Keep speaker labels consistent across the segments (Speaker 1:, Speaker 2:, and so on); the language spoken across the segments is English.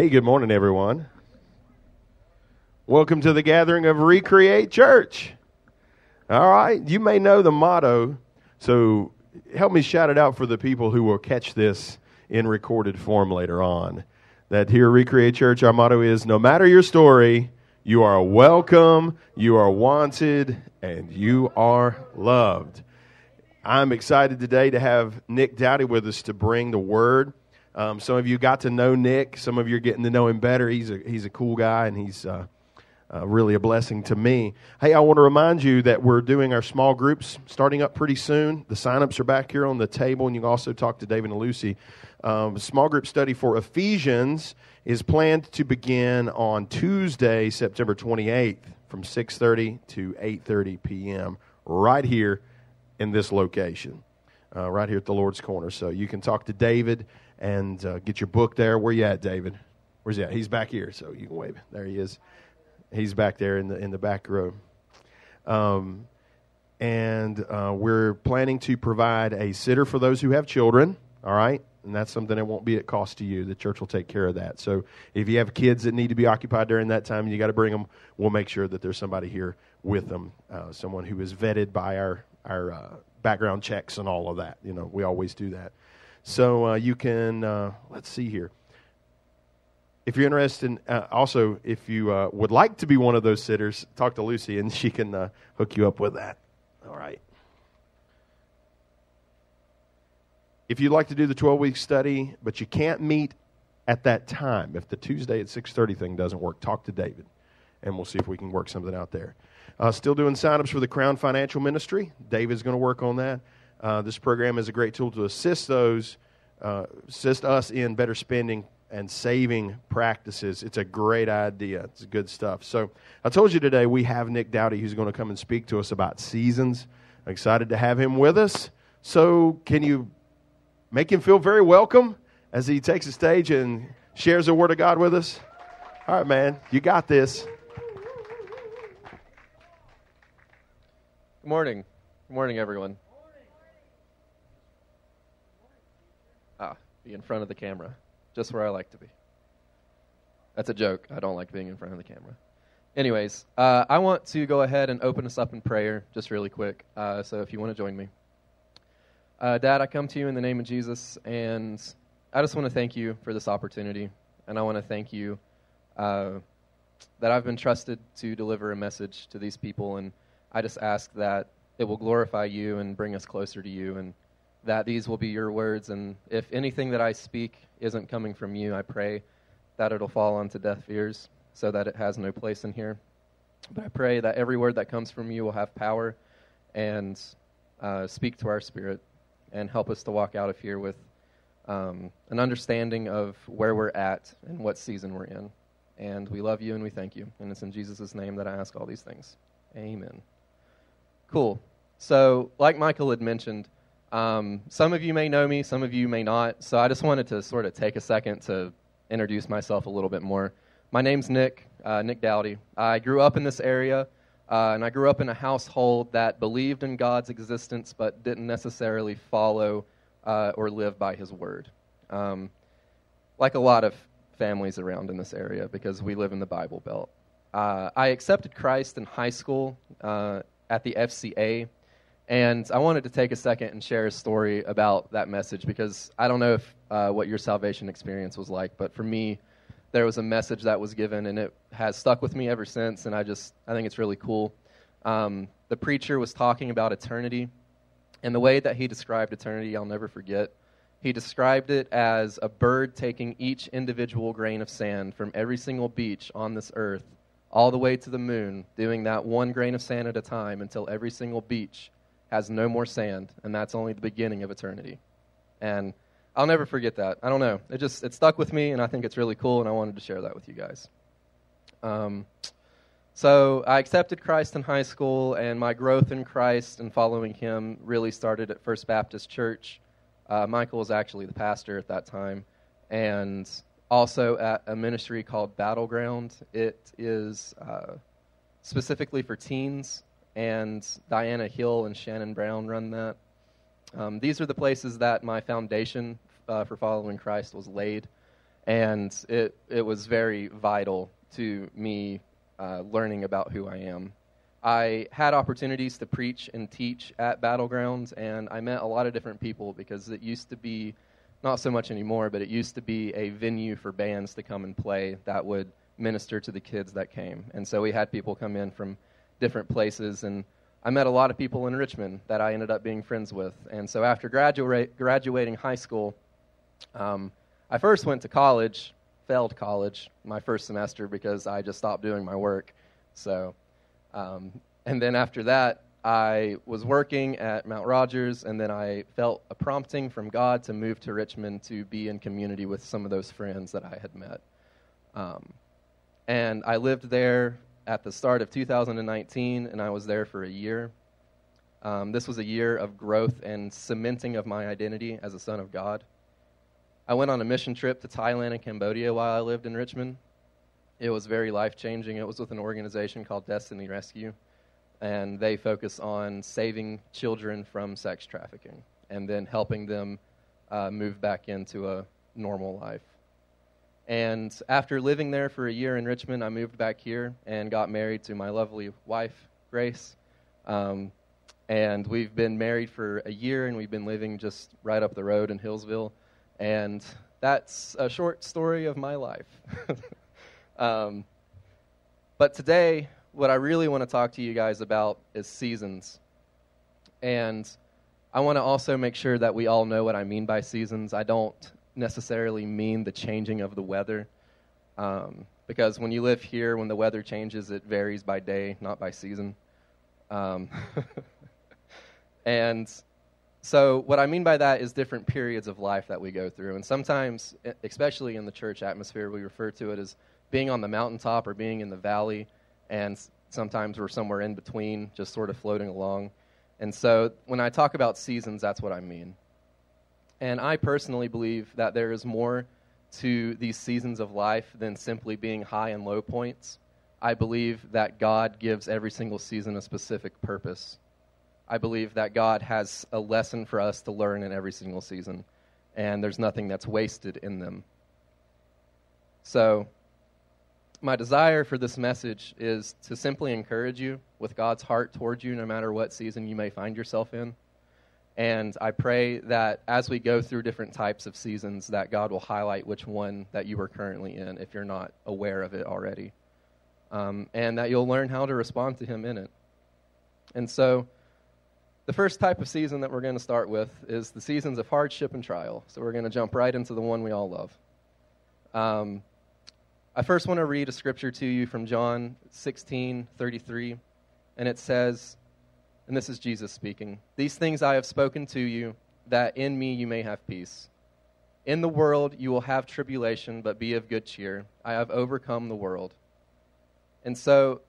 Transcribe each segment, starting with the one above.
Speaker 1: Hey, good morning, everyone. Welcome to the gathering of Recreate Church. All right, you may know the motto, so help me shout it out for the people who will catch this in recorded form later on. That here Recreate Church, our motto is no matter your story, you are welcome, you are wanted, and you are loved. I'm excited today to have Nick Dowdy with us to bring the word. Um, some of you got to know Nick. Some of you are getting to know him better. He's a, he's a cool guy, and he's uh, uh, really a blessing to me. Hey, I want to remind you that we're doing our small groups starting up pretty soon. The sign-ups are back here on the table, and you can also talk to David and Lucy. Um, small group study for Ephesians is planned to begin on Tuesday, September 28th from 6.30 to 8.30 p.m. right here in this location, uh, right here at the Lord's Corner. So you can talk to David and uh, get your book there. Where you at, David? Where's he at? He's back here, so you can wave. There he is. He's back there in the in the back row. Um, and uh, we're planning to provide a sitter for those who have children. All right, and that's something that won't be at cost to you. The church will take care of that. So if you have kids that need to be occupied during that time, you got to bring them. We'll make sure that there's somebody here with them, uh, someone who is vetted by our our uh, background checks and all of that. You know, we always do that. So uh, you can, uh, let's see here. If you're interested, in, uh, also, if you uh, would like to be one of those sitters, talk to Lucy and she can uh, hook you up with that. All right. If you'd like to do the 12 week study, but you can't meet at that time, if the Tuesday at 6:30 thing doesn't work, talk to David, and we'll see if we can work something out there. Uh, still doing signups for the Crown Financial Ministry. David's going to work on that. Uh, this program is a great tool to assist those, uh, assist us in better spending and saving practices. It's a great idea. It's good stuff. So I told you today we have Nick Dowdy who's going to come and speak to us about seasons. I'm excited to have him with us. So can you make him feel very welcome as he takes the stage and shares the word of God with us? All right, man, you got this.
Speaker 2: Good morning. Good morning, everyone. Be in front of the camera, just where I like to be. That's a joke. I don't like being in front of the camera. Anyways, uh, I want to go ahead and open us up in prayer just really quick. Uh, so if you want to join me. Uh, Dad, I come to you in the name of Jesus, and I just want to thank you for this opportunity. And I want to thank you uh, that I've been trusted to deliver a message to these people. And I just ask that it will glorify you and bring us closer to you. And that these will be your words. And if anything that I speak isn't coming from you, I pray that it'll fall onto deaf ears so that it has no place in here. But I pray that every word that comes from you will have power and uh, speak to our spirit and help us to walk out of here with um, an understanding of where we're at and what season we're in. And we love you and we thank you. And it's in Jesus' name that I ask all these things. Amen. Cool. So, like Michael had mentioned, um, some of you may know me, some of you may not. So I just wanted to sort of take a second to introduce myself a little bit more. My name's Nick, uh, Nick Dowdy. I grew up in this area, uh, and I grew up in a household that believed in God's existence but didn't necessarily follow uh, or live by His word. Um, like a lot of families around in this area because we live in the Bible Belt. Uh, I accepted Christ in high school uh, at the FCA and I wanted to take a second and share a story about that message because I don't know if uh, what your salvation experience was like, but for me, there was a message that was given, and it has stuck with me ever since. And I just I think it's really cool. Um, the preacher was talking about eternity, and the way that he described eternity, I'll never forget. He described it as a bird taking each individual grain of sand from every single beach on this earth all the way to the moon, doing that one grain of sand at a time until every single beach has no more sand, and that's only the beginning of eternity. And I'll never forget that. I don't know. It just it stuck with me, and I think it's really cool, and I wanted to share that with you guys. Um, so I accepted Christ in high school, and my growth in Christ and following Him really started at First Baptist Church. Uh, Michael was actually the pastor at that time, and also at a ministry called Battleground. It is uh, specifically for teens and Diana Hill and Shannon Brown run that. Um, these are the places that my foundation uh, for following Christ was laid. and it it was very vital to me uh, learning about who I am. I had opportunities to preach and teach at Battlegrounds, and I met a lot of different people because it used to be, not so much anymore, but it used to be a venue for bands to come and play that would minister to the kids that came. And so we had people come in from different places, and I met a lot of people in Richmond that I ended up being friends with. And so after graduate, graduating high school, um, I first went to college, failed college my first semester because I just stopped doing my work. So um, and then after that, I was working at Mount Rogers, and then I felt a prompting from God to move to Richmond to be in community with some of those friends that I had met. Um, and I lived there at the start of 2019, and I was there for a year. Um, this was a year of growth and cementing of my identity as a son of God. I went on a mission trip to Thailand and Cambodia while I lived in Richmond. It was very life changing. It was with an organization called Destiny Rescue, and they focus on saving children from sex trafficking and then helping them uh, move back into a normal life. And after living there for a year in Richmond, I moved back here and got married to my lovely wife, Grace. Um, and we've been married for a year, and we've been living just right up the road in Hillsville. And that's a short story of my life. Um, but today, what I really want to talk to you guys about is seasons. And I want to also make sure that we all know what I mean by seasons. I don't necessarily mean the changing of the weather. Um, because when you live here, when the weather changes, it varies by day, not by season. Um, and so, what I mean by that is different periods of life that we go through. And sometimes, especially in the church atmosphere, we refer to it as being on the mountaintop or being in the valley, and sometimes we're somewhere in between, just sort of floating along. And so when I talk about seasons, that's what I mean. And I personally believe that there is more to these seasons of life than simply being high and low points. I believe that God gives every single season a specific purpose. I believe that God has a lesson for us to learn in every single season, and there's nothing that's wasted in them. So, my desire for this message is to simply encourage you with God's heart towards you, no matter what season you may find yourself in. And I pray that as we go through different types of seasons, that God will highlight which one that you are currently in if you're not aware of it already. Um, and that you'll learn how to respond to Him in it. And so, the first type of season that we're going to start with is the seasons of hardship and trial. So, we're going to jump right into the one we all love. Um, I first want to read a scripture to you from John 16 33, and it says, and this is Jesus speaking These things I have spoken to you, that in me you may have peace. In the world you will have tribulation, but be of good cheer. I have overcome the world. And so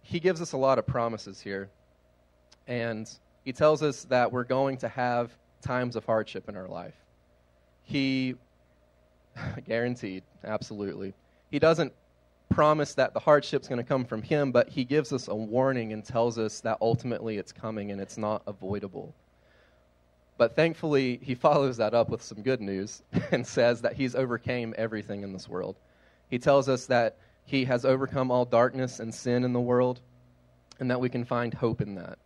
Speaker 2: he gives us a lot of promises here. And he tells us that we're going to have times of hardship in our life. He guaranteed, absolutely he doesn't promise that the hardship's going to come from him, but he gives us a warning and tells us that ultimately it's coming and it's not avoidable. But thankfully, he follows that up with some good news and says that he's overcame everything in this world. He tells us that he has overcome all darkness and sin in the world and that we can find hope in that.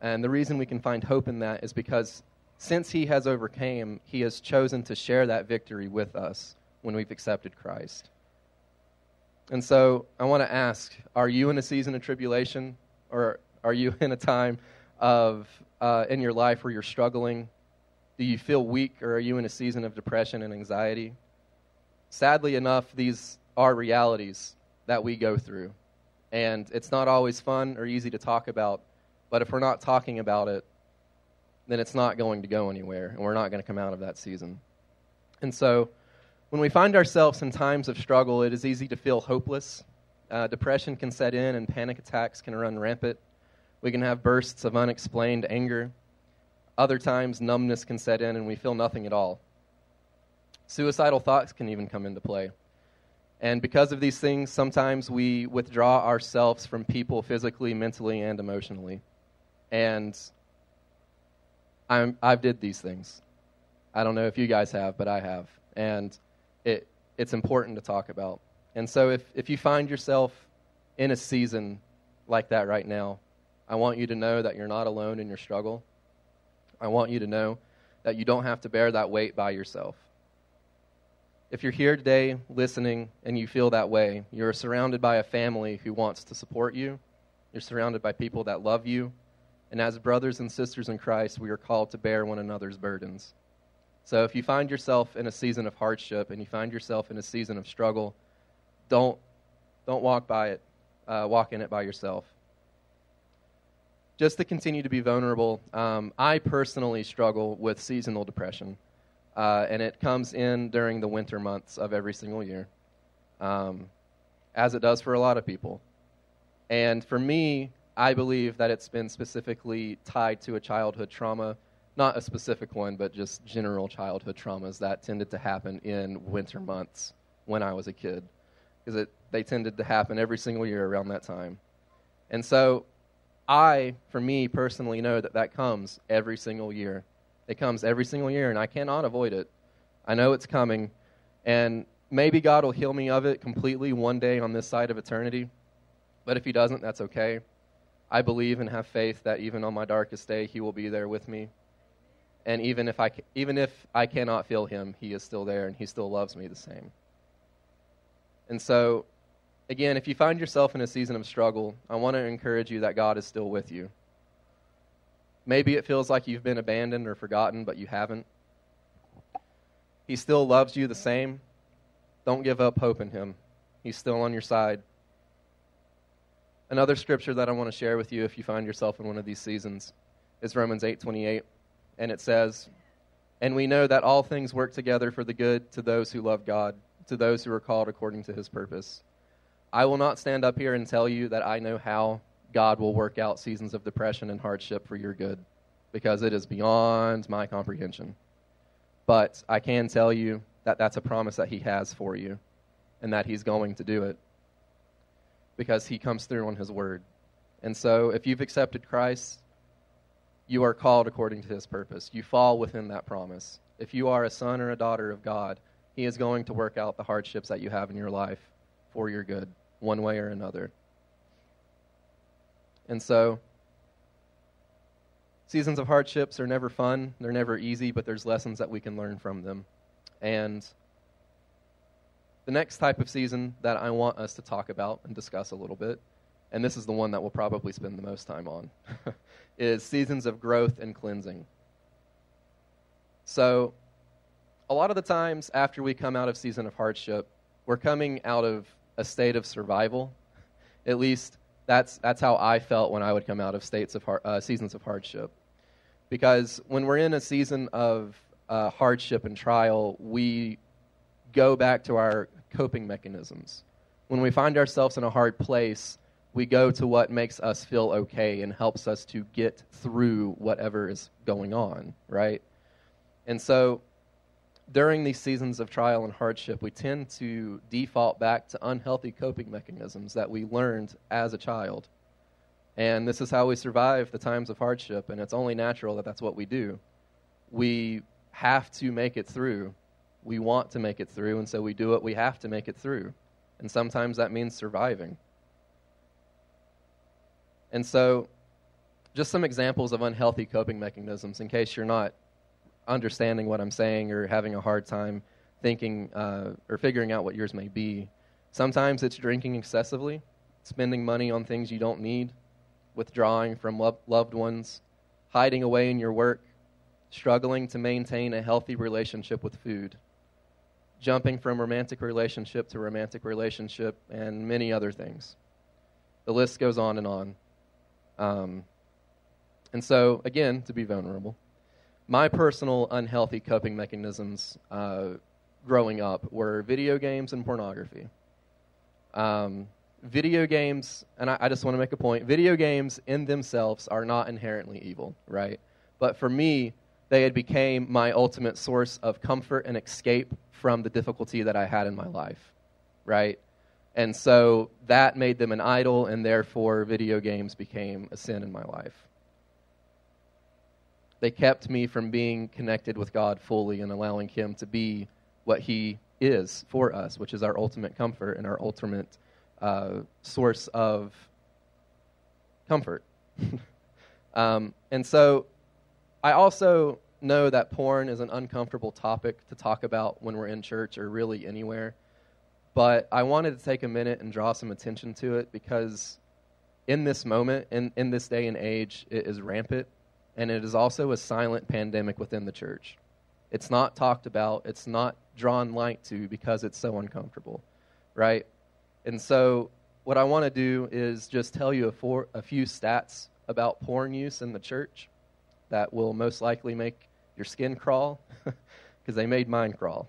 Speaker 2: And the reason we can find hope in that is because since he has overcame, he has chosen to share that victory with us when we've accepted Christ. And so I want to ask are you in a season of tribulation? Or are you in a time of, uh, in your life where you're struggling? Do you feel weak, or are you in a season of depression and anxiety? Sadly enough, these are realities that we go through. And it's not always fun or easy to talk about, but if we're not talking about it, then it's not going to go anywhere, and we're not going to come out of that season. And so, when we find ourselves in times of struggle, it is easy to feel hopeless. Uh, depression can set in, and panic attacks can run rampant. We can have bursts of unexplained anger. Other times, numbness can set in, and we feel nothing at all. Suicidal thoughts can even come into play. And because of these things, sometimes we withdraw ourselves from people physically, mentally, and emotionally. And I'm, I've did these things. I don't know if you guys have, but I have. And it it's important to talk about. And so if, if you find yourself in a season like that right now, I want you to know that you're not alone in your struggle. I want you to know that you don't have to bear that weight by yourself. If you're here today listening and you feel that way, you're surrounded by a family who wants to support you. You're surrounded by people that love you. And as brothers and sisters in Christ, we are called to bear one another's burdens. So if you find yourself in a season of hardship and you find yourself in a season of struggle, don't, don't walk by it, uh, walk in it by yourself. Just to continue to be vulnerable, um, I personally struggle with seasonal depression uh, and it comes in during the winter months of every single year, um, as it does for a lot of people. And for me, I believe that it's been specifically tied to a childhood trauma, not a specific one, but just general childhood traumas that tended to happen in winter months when I was a kid, because they tended to happen every single year around that time. And so, I, for me personally, know that that comes every single year. It comes every single year, and I cannot avoid it. I know it's coming, and maybe God will heal me of it completely one day on this side of eternity. But if He doesn't, that's okay. I believe and have faith that even on my darkest day, He will be there with me. And even if I, even if I cannot feel Him, He is still there, and He still loves me the same. And so, again, if you find yourself in a season of struggle, I want to encourage you that God is still with you. Maybe it feels like you've been abandoned or forgotten, but you haven't. He still loves you the same. Don't give up hope in him. He's still on your side. Another scripture that I want to share with you if you find yourself in one of these seasons is Romans 8:28, and it says, "And we know that all things work together for the good to those who love God, to those who are called according to his purpose." I will not stand up here and tell you that I know how God will work out seasons of depression and hardship for your good because it is beyond my comprehension. But I can tell you that that's a promise that He has for you and that He's going to do it because He comes through on His word. And so if you've accepted Christ, you are called according to His purpose. You fall within that promise. If you are a son or a daughter of God, He is going to work out the hardships that you have in your life for your good, one way or another. And so, seasons of hardships are never fun, they're never easy, but there's lessons that we can learn from them. And the next type of season that I want us to talk about and discuss a little bit, and this is the one that we'll probably spend the most time on, is seasons of growth and cleansing. So, a lot of the times after we come out of season of hardship, we're coming out of a state of survival. At least that's, that's how I felt when I would come out of states of har- uh, seasons of hardship. Because when we're in a season of uh, hardship and trial, we go back to our coping mechanisms. When we find ourselves in a hard place, we go to what makes us feel okay and helps us to get through whatever is going on, right? And so during these seasons of trial and hardship, we tend to default back to unhealthy coping mechanisms that we learned as a child. And this is how we survive the times of hardship, and it's only natural that that's what we do. We have to make it through. We want to make it through, and so we do what we have to make it through. And sometimes that means surviving. And so, just some examples of unhealthy coping mechanisms in case you're not understanding what I'm saying or having a hard time thinking uh, or figuring out what yours may be. Sometimes it's drinking excessively, spending money on things you don't need, withdrawing from lo- loved ones, hiding away in your work, struggling to maintain a healthy relationship with food, jumping from romantic relationship to romantic relationship, and many other things. The list goes on and on. Um, and so, again, to be vulnerable my personal unhealthy coping mechanisms uh, growing up were video games and pornography. Um, video games, and I, I just want to make a point video games in themselves are not inherently evil, right? But for me, they had became my ultimate source of comfort and escape from the difficulty that I had in my life, right? And so that made them an idol, and therefore video games became a sin in my life. They kept me from being connected with God fully and allowing Him to be what He is for us, which is our ultimate comfort and our ultimate uh, source of comfort. um, and so I also know that porn is an uncomfortable topic to talk about when we're in church or really anywhere. But I wanted to take a minute and draw some attention to it because in this moment, in, in this day and age, it is rampant. And it is also a silent pandemic within the church. It's not talked about, it's not drawn light to because it's so uncomfortable, right? And so, what I want to do is just tell you a, for, a few stats about porn use in the church that will most likely make your skin crawl because they made mine crawl.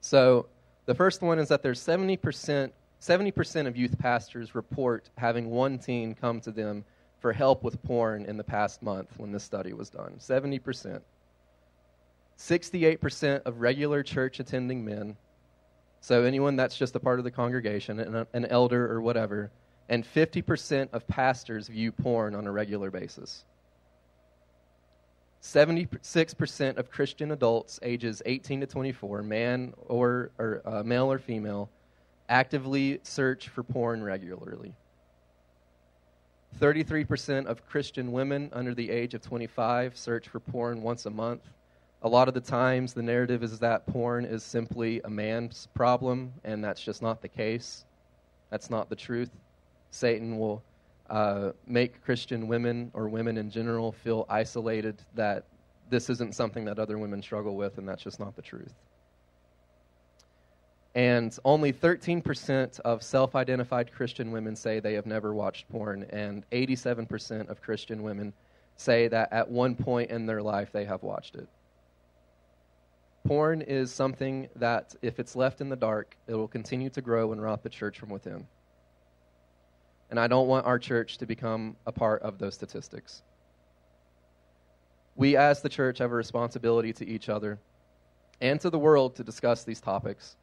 Speaker 2: So, the first one is that there's 70%, 70% of youth pastors report having one teen come to them for help with porn in the past month when this study was done. 70%. 68% of regular church attending men, so anyone that's just a part of the congregation, an, an elder or whatever, and 50% of pastors view porn on a regular basis. 76% of Christian adults ages 18 to 24, man or, or uh, male or female, actively search for porn regularly. 33% of Christian women under the age of 25 search for porn once a month. A lot of the times, the narrative is that porn is simply a man's problem, and that's just not the case. That's not the truth. Satan will uh, make Christian women or women in general feel isolated, that this isn't something that other women struggle with, and that's just not the truth. And only 13% of self identified Christian women say they have never watched porn, and 87% of Christian women say that at one point in their life they have watched it. Porn is something that, if it's left in the dark, it will continue to grow and rot the church from within. And I don't want our church to become a part of those statistics. We, as the church, have a responsibility to each other and to the world to discuss these topics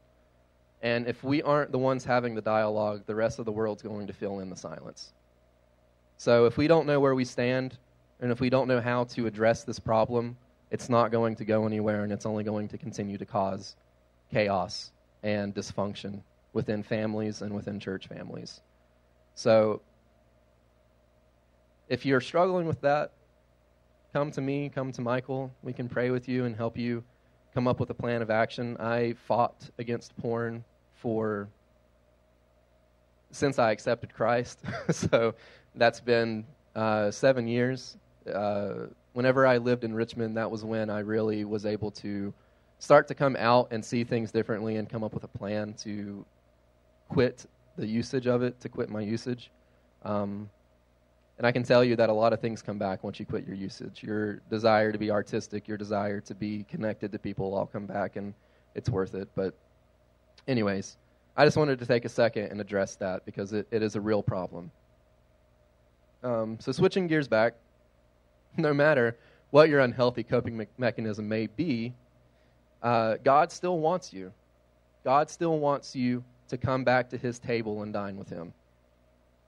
Speaker 2: and if we aren't the ones having the dialogue, the rest of the world's going to fill in the silence. So if we don't know where we stand, and if we don't know how to address this problem, it's not going to go anywhere, and it's only going to continue to cause chaos and dysfunction within families and within church families. So if you're struggling with that, come to me, come to Michael. We can pray with you and help you come up with a plan of action. I fought against porn for since I accepted Christ. so that's been uh, seven years. Uh, whenever I lived in Richmond, that was when I really was able to start to come out and see things differently and come up with a plan to quit the usage of it, to quit my usage. Um, and I can tell you that a lot of things come back once you quit your usage. Your desire to be artistic, your desire to be connected to people all come back, and it's worth it. But, anyways, I just wanted to take a second and address that because it, it is a real problem. Um, so, switching gears back, no matter what your unhealthy coping me- mechanism may be, uh, God still wants you. God still wants you to come back to his table and dine with him.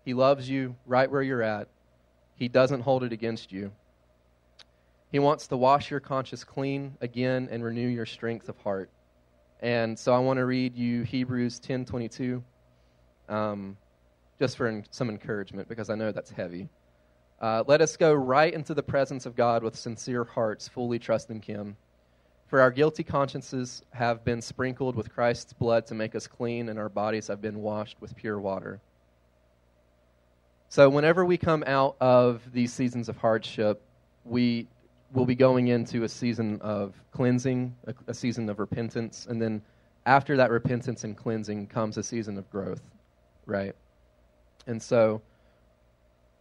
Speaker 2: He loves you right where you're at. He doesn't hold it against you. He wants to wash your conscience clean again and renew your strength of heart. And so I want to read you Hebrews 10:22, um, just for some encouragement because I know that's heavy. Uh, Let us go right into the presence of God with sincere hearts, fully trusting Him. For our guilty consciences have been sprinkled with Christ's blood to make us clean, and our bodies have been washed with pure water. So, whenever we come out of these seasons of hardship, we will be going into a season of cleansing, a, a, season of repentance, and then after that repentance and cleansing comes a season of growth, right? And so,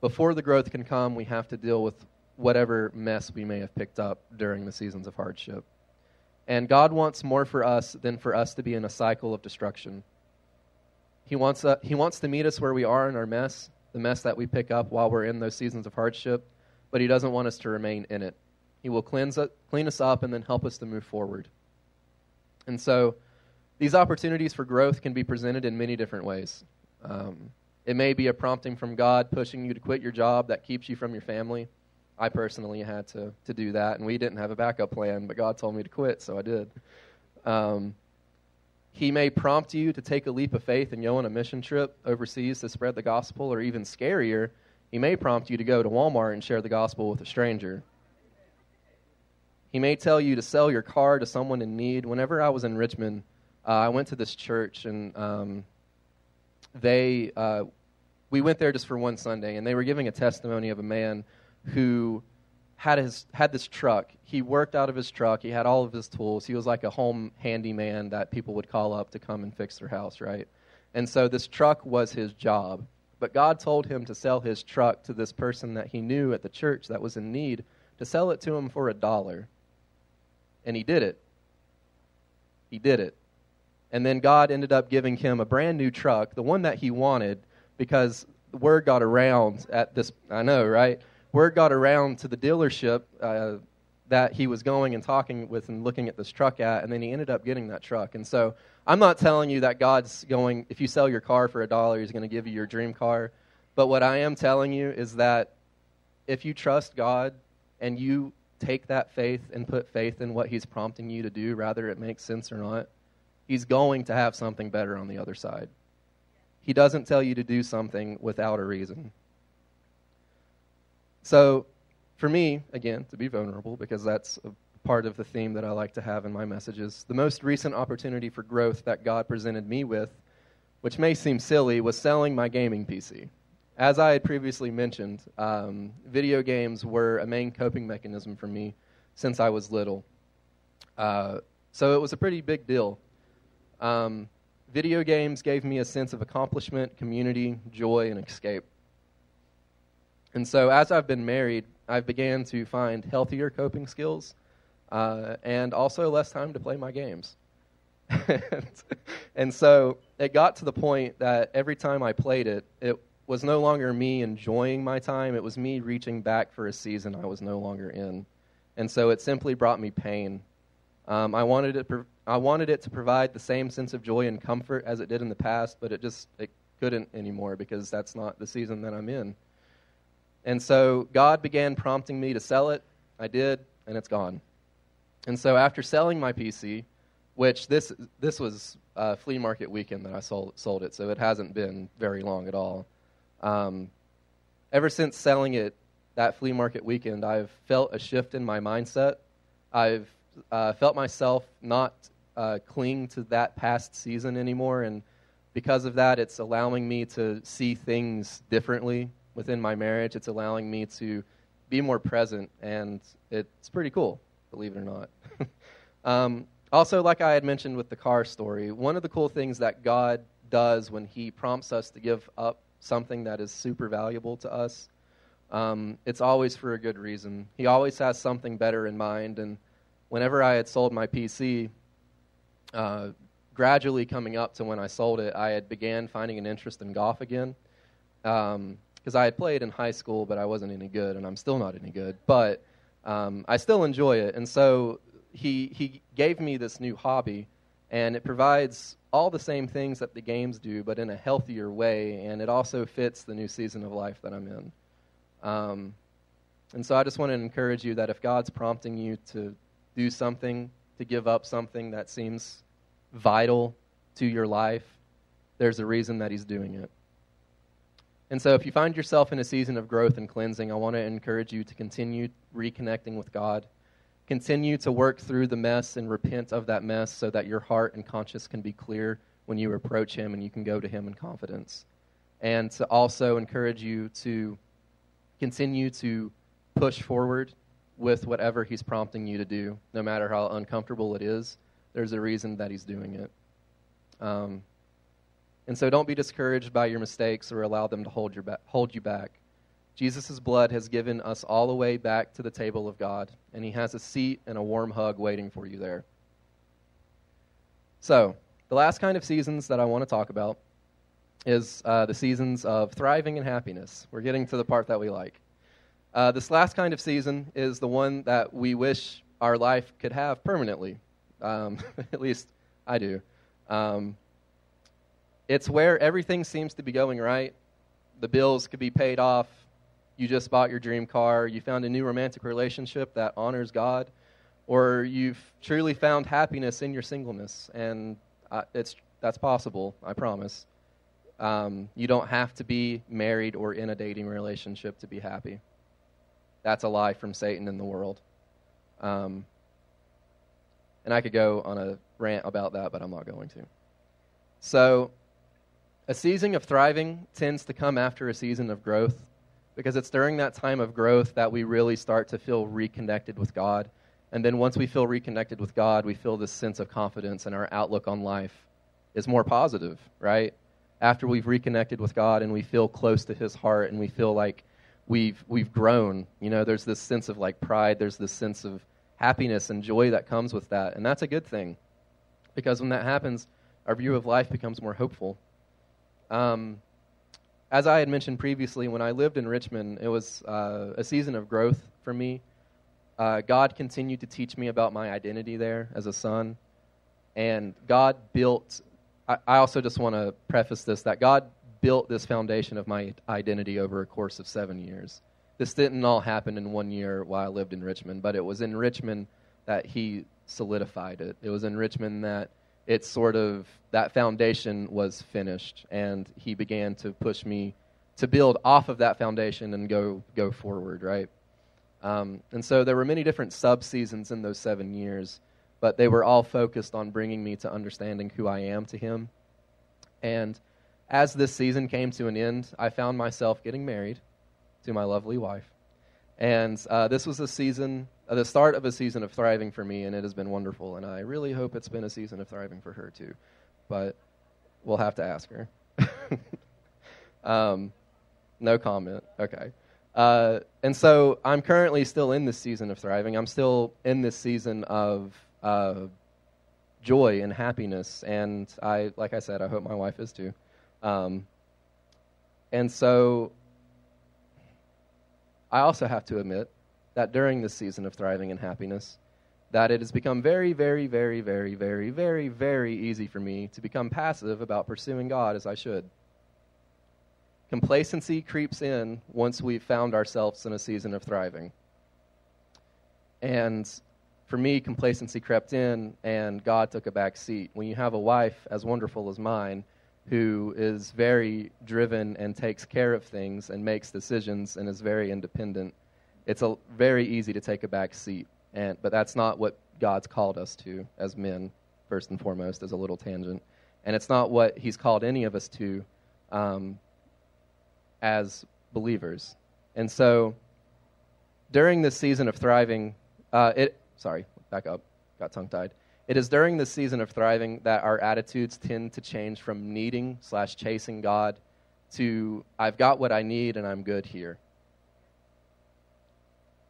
Speaker 2: before the growth can come, we have to deal with whatever mess we may have picked up during the seasons of hardship. And God wants more for us than for us to be in a cycle of destruction. He wants, uh, he wants to meet us where we are in our mess the mess that we pick up while we're in those seasons of hardship, but He doesn't want us to remain in it. He will cleanse it, clean us up and then help us to move forward. And so, these opportunities for growth can be presented in many different ways. Um, it may be a prompting from God pushing you to quit your job that keeps you from your family. I personally had to, to do that, and we didn't have a backup plan, but God told me to quit, so I did. Um, He may prompt you to take a leap of faith and go on a mission trip overseas to spread the gospel, or even scarier, he may prompt you to go to Walmart and share the gospel with a stranger. He may tell you to sell your car to someone in need. Whenever I was in Richmond, uh, I went to this church, and um, they uh, we went there just for one Sunday, and they were giving a testimony of a man who had his had this truck. He worked out of his truck. He had all of his tools. He was like a home handyman that people would call up to come and fix their house, right? And so this truck was his job. But God told him to sell his truck to this person that he knew at the church that was in need, to sell it to him for a dollar. And he did it. He did it. And then God ended up giving him a brand new truck, the one that he wanted, because the word got around at this, I know, right? Word got around to the dealership uh, that he was going and talking with and looking at this truck at, and then he ended up getting that truck. And so I'm not telling you that God's going, if you sell your car for a dollar, he's going to give you your dream car. But what I am telling you is that if you trust God and you take that faith and put faith in what he's prompting you to do, rather it makes sense or not, he's going to have something better on the other side. He doesn't tell you to do something without a reason. So, for me, again, to be vulnerable, because that's a part of the theme that I like to have in my messages, the most recent opportunity for growth that God presented me with, which may seem silly, was selling my gaming PC. As I had previously mentioned, um, video games were a main coping mechanism for me since I was little. Uh, so it was a pretty big deal. Um, video games gave me a sense of accomplishment, community, joy, and escape. And so as I've been married, I've began to find healthier coping skills uh, and also less time to play my games. and so it got to the point that every time I played it, it was no longer me enjoying my time, it was me reaching back for a season I was no longer in. And so it simply brought me pain. Um, I, wanted it, I wanted it to provide the same sense of joy and comfort as it did in the past, but it just it couldn't anymore because that's not the season that I'm in. And so God began prompting me to sell it. I did, and it's gone. And so after selling my PC, which this this was a flea market weekend that I sold sold it, so it hasn't been very long at all. Um, ever since selling it that flea market weekend, I've felt a shift in my mindset. I've uh, felt myself not uh, cling to that past season anymore, and because of that, it's allowing me to see things differently within my marriage. It's allowing me to be more present, and it's pretty cool, believe it or not. um, also, like I had mentioned with the car story, one of the cool things that God does when He prompts us to give up something that is super valuable to us, um, it's always for a good reason. He always has something better in mind. And whenever I had sold my PC, uh, gradually coming up to when I sold it, I had began finding an interest in golf again. Um, because I had played in high school, but I wasn't any good, and I'm still not any good. But um, I still enjoy it, and so he he gave me this new hobby, and it provides all the same things that the games do, but in a healthier way, and it also fits the new season of life that I'm in. Um, and so I just want to encourage you that if God's prompting you to do something, to give up something that seems vital to your life, there's a reason that He's doing it. And so, if you find yourself in a season of growth and cleansing, I want to encourage you to continue reconnecting with God. Continue to work through the mess and repent of that mess so that your heart and conscience can be clear when you approach Him and you can go to Him in confidence. And to also encourage you to continue to push forward with whatever He's prompting you to do, no matter how uncomfortable it is. There's a reason that He's doing it. Um, and so don't be discouraged by your mistakes or allow them to hold, your ba- hold you back. Jesus' blood has given us all the way back to the table of God, and He has a seat and a warm hug waiting for you there. So, the last kind of seasons that I want to talk about is uh, the seasons of thriving and happiness. We're getting to the part that we like. Uh, this last kind of season is the one that we wish our life could have permanently. Um, at least I do. Um, it's where everything seems to be going right. The bills could be paid off. You just bought your dream car. You found a new romantic relationship that honors God. Or you've truly found happiness in your singleness. And it's that's possible. I promise. Um, you don't have to be married or in a dating relationship to be happy. That's a lie from Satan in the world. Um, and I could go on a rant about that, but I'm not going to. So, a season of thriving tends to come after a season of growth because it's during that time of growth that we really start to feel reconnected with God. And then once we feel reconnected with God, we feel this sense of confidence and our outlook on life is more positive, right? After we've reconnected with God and we feel close to his heart and we feel like we've we've grown, you know, there's this sense of like pride, there's this sense of happiness and joy that comes with that. And that's a good thing. Because when that happens, our view of life becomes more hopeful. Um, as I had mentioned previously, when I lived in Richmond, it was uh, a season of growth for me. Uh, God continued to teach me about my identity there as a son. And God built, I, I also just want to preface this that God built this foundation of my identity over a course of seven years. This didn't all happen in one year while I lived in Richmond, but it was in Richmond that He solidified it. It was in Richmond that it's sort of that foundation was finished, and he began to push me to build off of that foundation and go go forward, right? Um, and so there were many different sub seasons in those seven years, but they were all focused on bringing me to understanding who I am to him. And as this season came to an end, I found myself getting married to my lovely wife. And uh, this was a season, the start of a season of thriving for me, and it has been wonderful. And I really hope it's been a season of thriving for her too. But we'll have to ask her. um, no comment. Okay. Uh, and so I'm currently still in this season of thriving. I'm still in this season of uh, joy and happiness. And I, like I said, I hope my wife is too. Um, and so I also have to admit that during this season of thriving and happiness, that it has become very, very, very, very, very, very, very easy for me to become passive about pursuing God as I should. Complacency creeps in once we've found ourselves in a season of thriving. And for me, complacency crept in, and God took a back seat. When you have a wife as wonderful as mine, who is very driven and takes care of things and makes decisions and is very independent, it's a, very easy to take a back seat. And, but that's not what God's called us to as men, first and foremost, as a little tangent. And it's not what He's called any of us to um, as believers. And so during this season of thriving, uh, it, sorry, back up, got tongue tied. It is during this season of thriving that our attitudes tend to change from needing slash chasing God to I've got what I need and I'm good here.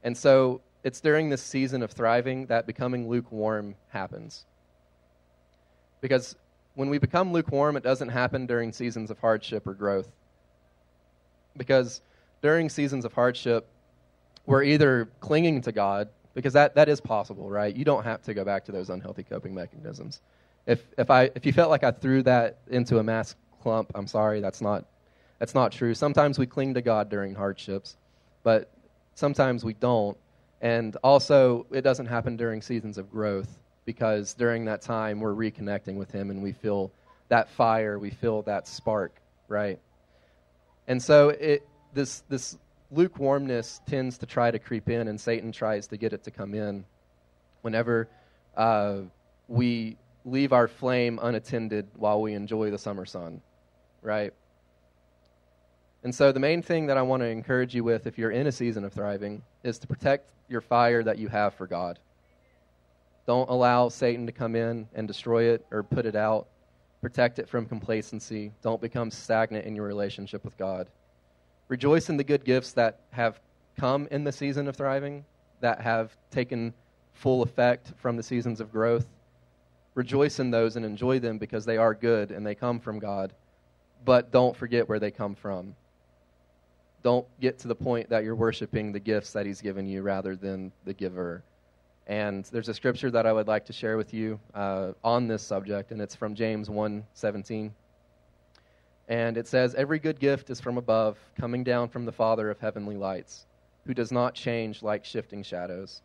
Speaker 2: And so it's during this season of thriving that becoming lukewarm happens. Because when we become lukewarm, it doesn't happen during seasons of hardship or growth. Because during seasons of hardship, we're either clinging to God because that, that is possible, right? You don't have to go back to those unhealthy coping mechanisms. If, if, I, if you felt like I threw that into a mass clump, I'm sorry, that's not, that's not true. Sometimes we cling to God during hardships, but sometimes we don't. And also, it doesn't happen during seasons of growth because during that time we're reconnecting with Him and we feel that fire, we feel that spark, right? And so it, this, this lukewarmness tends to try to creep in, and Satan tries to get it to come in whenever uh, we leave our flame unattended while we enjoy the summer sun, right? And so, the main thing that I want to encourage you with if you're in a season of thriving is to protect your fire that you have for God. Don't allow Satan to come in and destroy it or put it out. Protect it from complacency. Don't become stagnant in your relationship with God. Rejoice in the good gifts that have come in the season of thriving, that have taken full effect from the seasons of growth. Rejoice in those and enjoy them because they are good and they come from God. But don't forget where they come from. Don't get to the point that you're worshiping the gifts that He's given you rather than the giver. And there's a scripture that I would like to share with you uh, on this subject, and it's from James 1 17. And it says, Every good gift is from above, coming down from the Father of heavenly lights, who does not change like shifting shadows.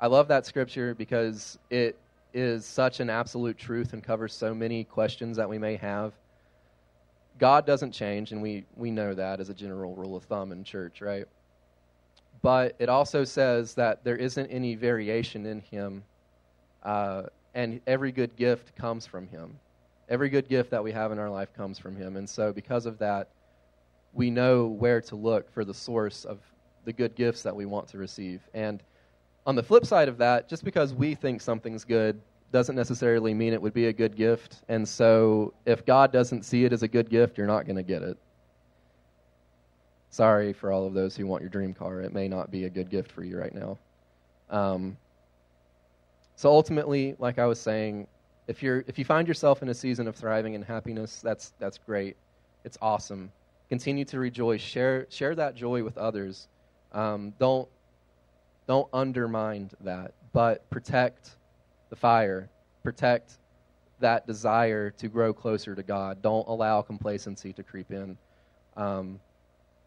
Speaker 2: I love that scripture because it, is such an absolute truth and covers so many questions that we may have. God doesn't change, and we, we know that as a general rule of thumb in church, right? But it also says that there isn't any variation in Him, uh, and every good gift comes from Him. Every good gift that we have in our life comes from Him. And so, because of that, we know where to look for the source of the good gifts that we want to receive. And on the flip side of that, just because we think something's good doesn't necessarily mean it would be a good gift. And so if God doesn't see it as a good gift, you're not going to get it. Sorry for all of those who want your dream car. It may not be a good gift for you right now. Um, so ultimately, like I was saying, if you're if you find yourself in a season of thriving and happiness, that's that's great. It's awesome. Continue to rejoice. Share share that joy with others. Um, don't don't undermine that, but protect the fire. Protect that desire to grow closer to God. Don't allow complacency to creep in. Um,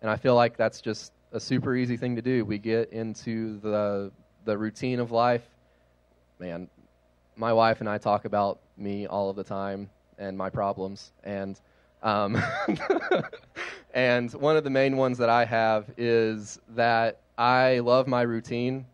Speaker 2: and I feel like that's just a super easy thing to do. We get into the the routine of life. Man, my wife and I talk about me all of the time and my problems, and um, and one of the main ones that I have is that I love my routine,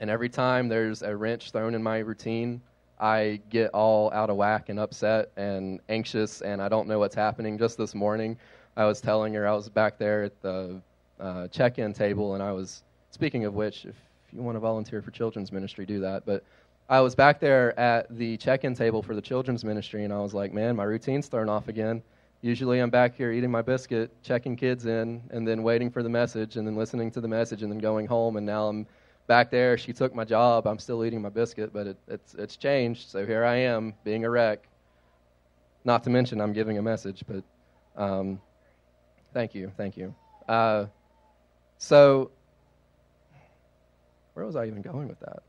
Speaker 2: and every time there's a wrench thrown in my routine, I get all out of whack and upset and anxious, and I don't know what's happening. Just this morning, I was telling her I was back there at the uh, check in table, and I was, speaking of which, if you want to volunteer for children's ministry, do that. But I was back there at the check in table for the children's ministry, and I was like, man, my routine's thrown off again. Usually I'm back here eating my biscuit, checking kids in, and then waiting for the message, and then listening to the message, and then going home. And now I'm back there. She took my job. I'm still eating my biscuit, but it, it's, it's changed. So here I am, being a wreck. Not to mention I'm giving a message, but um, thank you, thank you. Uh, so, where was I even going with that?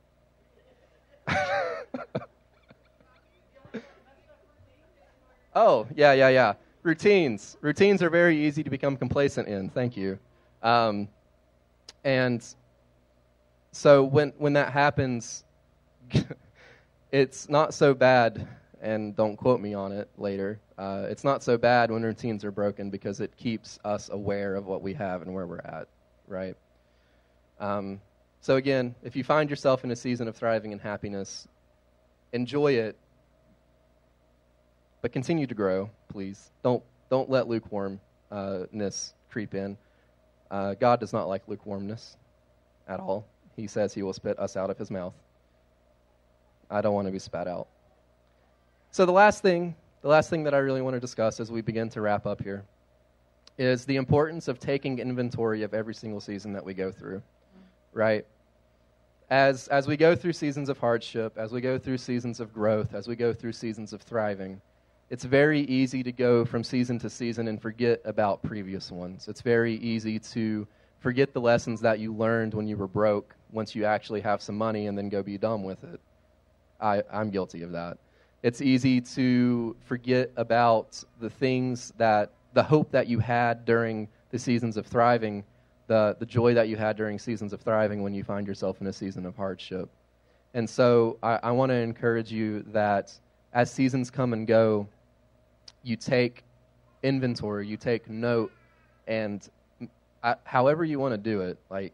Speaker 2: oh, yeah, yeah, yeah routines. Routines are very easy to become complacent in. Thank you. Um, and so when when that happens, it's not so bad. And don't quote me on it later. Uh, it's not so bad when routines are broken because it keeps us aware of what we have and where we're at, right? Um, so again, if you find yourself in a season of thriving and happiness, enjoy it but continue to grow, please. Don't, don't let lukewarmness creep in. Uh, God does not like lukewarmness at all. He says he will spit us out of his mouth. I don't want to be spat out. So the last thing, the last thing that I really want to discuss as we begin to wrap up here is the importance of taking inventory of every single season that we go through. Right? As as we go through seasons of hardship, as we go through seasons of growth, as we go through seasons of thriving, it's very easy to go from season to season and forget about previous ones. It's very easy to forget the lessons that you learned when you were broke once you actually have some money and then go be dumb with it. I, I'm guilty of that. It's easy to forget about the things that, the hope that you had during the seasons of thriving, the, the joy that you had during seasons of thriving when you find yourself in a season of hardship. And so I, I want to encourage you that as seasons come and go, you take inventory, you take note, and I, however you want to do it, like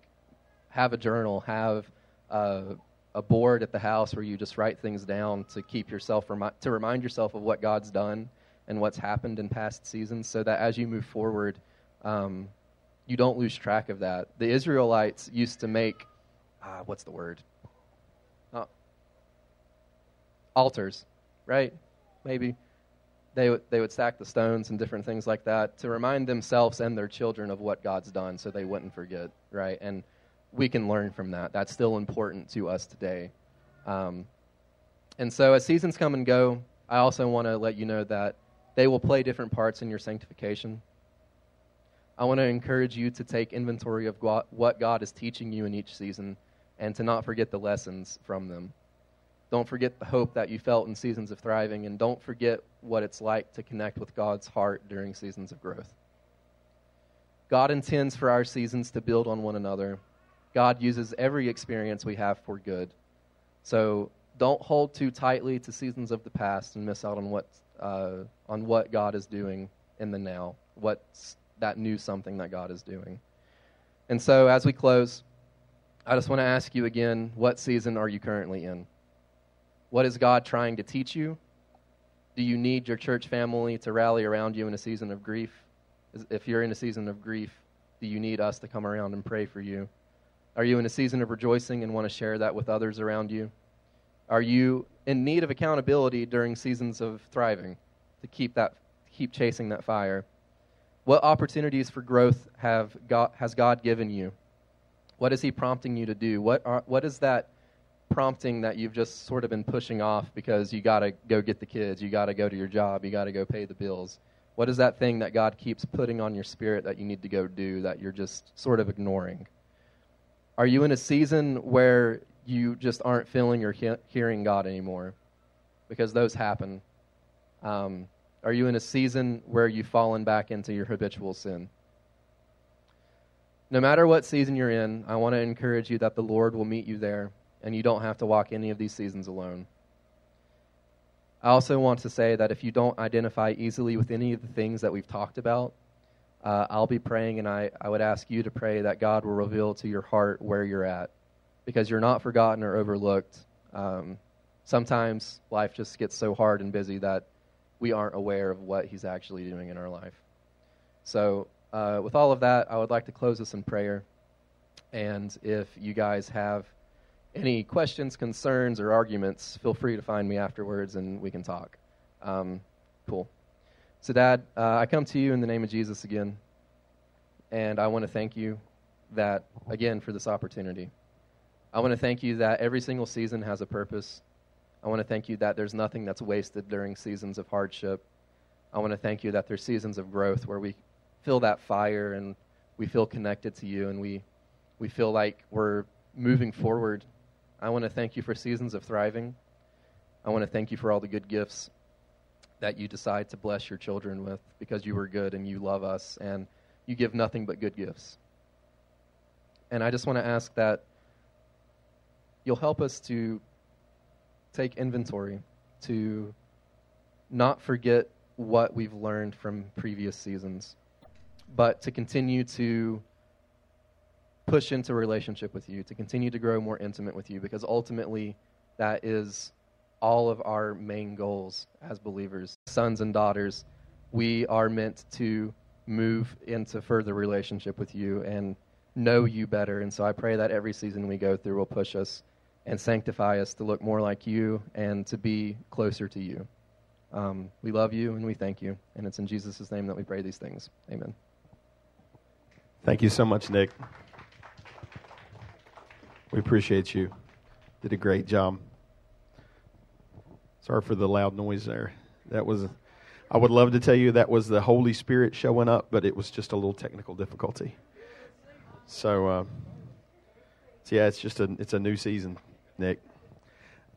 Speaker 2: have a journal, have a, a, board at the house where you just write things down to keep yourself remi- to remind yourself of what God's done and what's happened in past seasons, so that as you move forward, um, you don't lose track of that. The Israelites used to make uh, what's the word? Uh, altars, right? Maybe they, would, they would stack the stones and different things like that to remind themselves and their children of what God's done so they wouldn't forget, right? And we can learn from that. That's still important to us today. Um, and so as seasons come and go, I also want to let you know that they will play different parts in your sanctification. I want to encourage you to take inventory of what God is teaching you in each season and to not forget the lessons from them. Don't forget the hope that you felt in seasons of thriving, and don't forget what it's like to connect with God's heart during seasons of growth. God intends for our seasons to build on one another. God uses every experience we have for good. So don't hold too tightly to seasons of the past and miss out on what uh, on what God is doing in the now. What's that new something that God is doing? And so, as we close, I just want to ask you again: What season are you currently in? What is God trying to teach you? Do you need your church family to rally around you in a season of grief? If you're in a season of grief, do you need us to come around and pray for you? Are you in a season of rejoicing and want to share that with others around you? Are you in need of accountability during seasons of thriving to keep that keep chasing that fire? What opportunities for growth have God, has God given you? What is he prompting you to do? What are, what is that prompting that you've just sort of been pushing off because you got to go get the kids, you got to go to your job, you got to go pay the bills? What is that thing that God keeps putting on your spirit that you need to go do that you're just sort of ignoring? Are you in a season where you just aren't feeling or he- hearing God anymore? Because those happen. Um, are you in a season where you've fallen back into your habitual sin? No matter what season you're in, I want to encourage you that the Lord will meet you there, and you don't have to walk any of these seasons alone. I also want to say that if you don't identify easily with any of the things that we've talked about, uh, I'll be praying, and I, I would ask you to pray that God will reveal to your heart where you're at, because you're not forgotten or overlooked. Um, sometimes life just gets so hard and busy that we aren't aware of what He's actually doing in our life. So, uh, with all of that, I would like to close this in prayer. And if you guys have any questions, concerns, or arguments, feel free to find me afterwards and we can talk. Um, cool. So, Dad, uh, I come to you in the name of Jesus again, and I want to thank you that again for this opportunity. I want to thank you that every single season has a purpose. I want to thank you that there's nothing that's wasted during seasons of hardship. I want to thank you that there's seasons of growth where we feel that fire and we feel connected to you and we, we feel like we're moving forward I want to thank you for seasons of thriving. I want to thank you for all the good gifts that you decide to bless your children with because you are good and you love us and you give nothing but good gifts. And I just want to ask that you'll help us to take inventory, to not forget what we've learned from previous seasons, but to continue to push into a relationship with you, to continue to grow more intimate with you, because ultimately that is all of our main goals as believers. Sons and daughters, we are meant to move into further relationship with you and know you better. And so I pray that every season we go through will push us and sanctify us to look more like you and to be closer to you. Um, we love you and we thank you. And it's in Jesus' name that we pray these things. Amen.
Speaker 1: Thank you so much, Nick. We appreciate you. Did a great job. Sorry for the loud noise there. That was, I would love to tell you that was the Holy Spirit showing up, but it was just a little technical difficulty. So, uh, so yeah, it's just a it's a new season, Nick.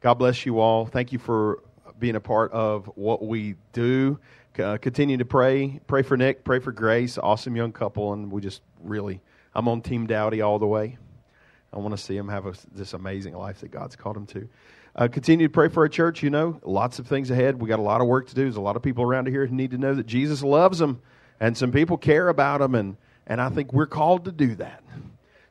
Speaker 1: God bless you all. Thank you for being a part of what we do. Uh, continue to pray. Pray for Nick. Pray for Grace. Awesome young couple, and we just really, I'm on Team Dowdy all the way. I want to see them have a, this amazing life that God's called them to. Uh, continue to pray for our church. You know, lots of things ahead. We got a lot of work to do. There's a lot of people around here who need to know that Jesus loves them, and some people care about them, and and I think we're called to do that.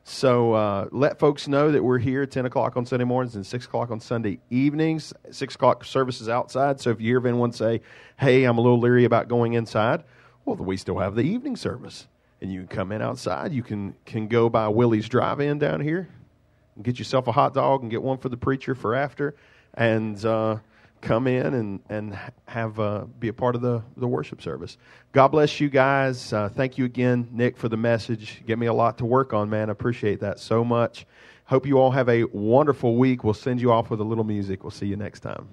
Speaker 1: So uh, let folks know that we're here at 10 o'clock on Sunday mornings and 6 o'clock on Sunday evenings. 6 o'clock services outside. So if you hear of anyone say, hey, I'm a little leery about going inside, well, we still have the evening service and you can come in outside. You can can go by Willie's Drive-In down here, get yourself a hot dog and get one for the preacher for after, and uh, come in and and have uh, be a part of the the worship service. God bless you guys. Uh, thank you again, Nick, for the message. Get me a lot to work on, man. I appreciate that so much. Hope you all have a wonderful week. We'll send you off with a little music. We'll see you next time.